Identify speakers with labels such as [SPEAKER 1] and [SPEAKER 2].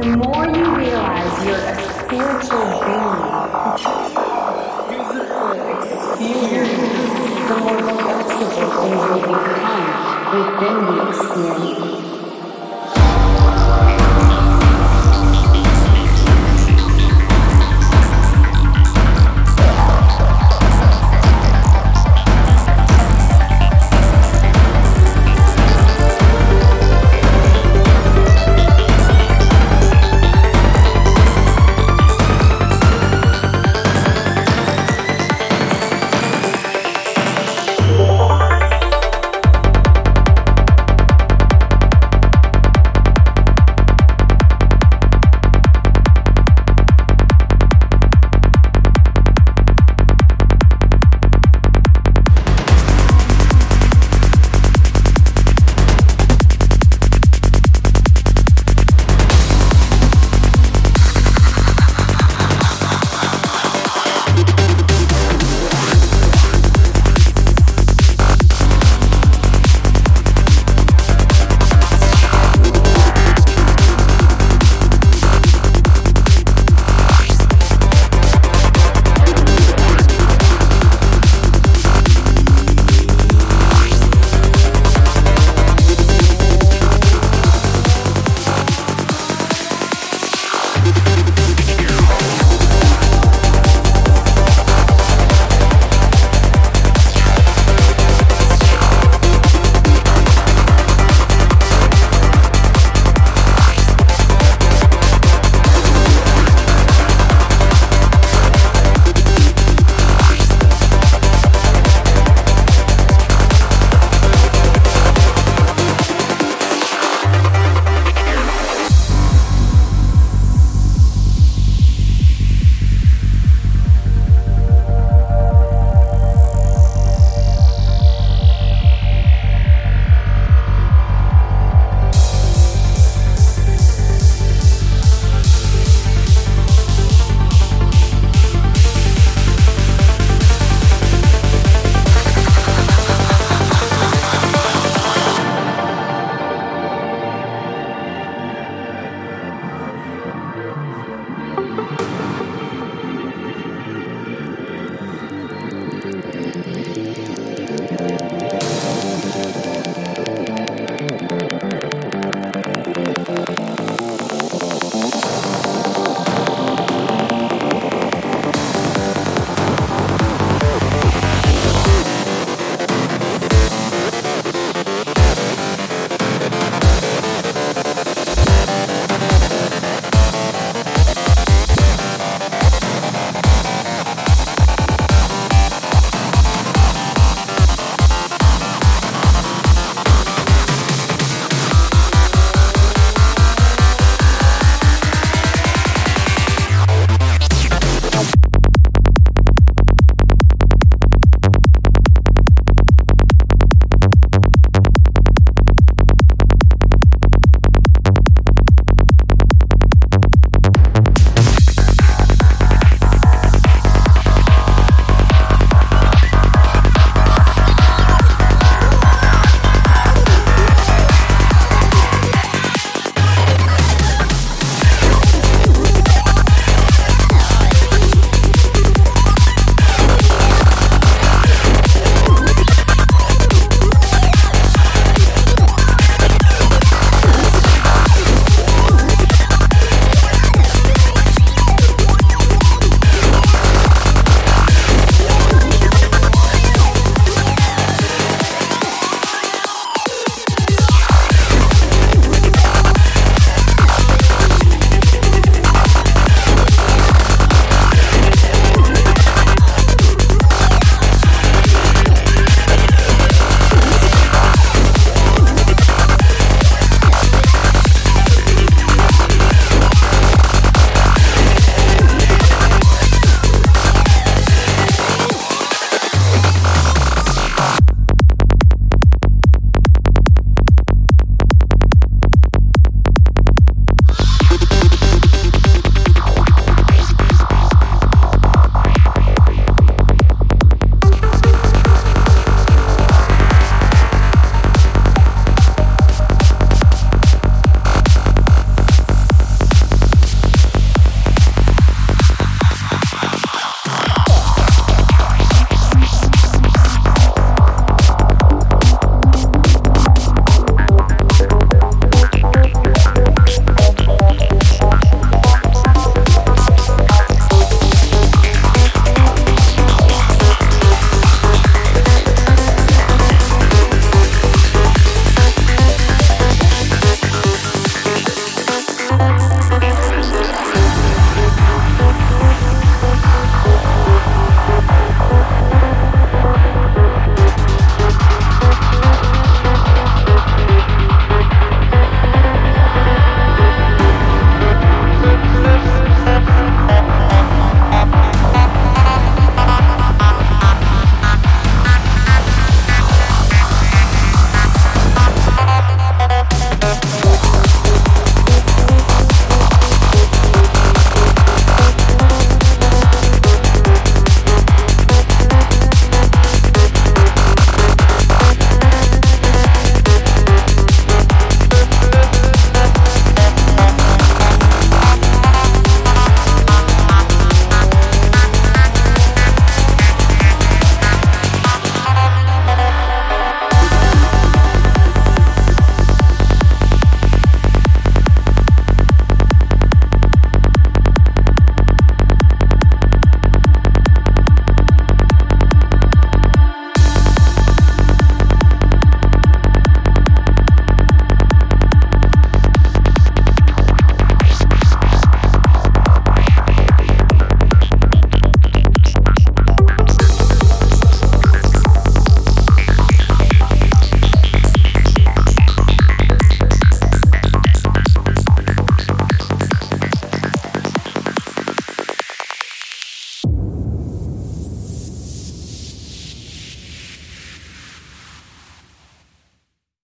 [SPEAKER 1] The more you realize you're a spiritual being, the more flexible things will become within the experience.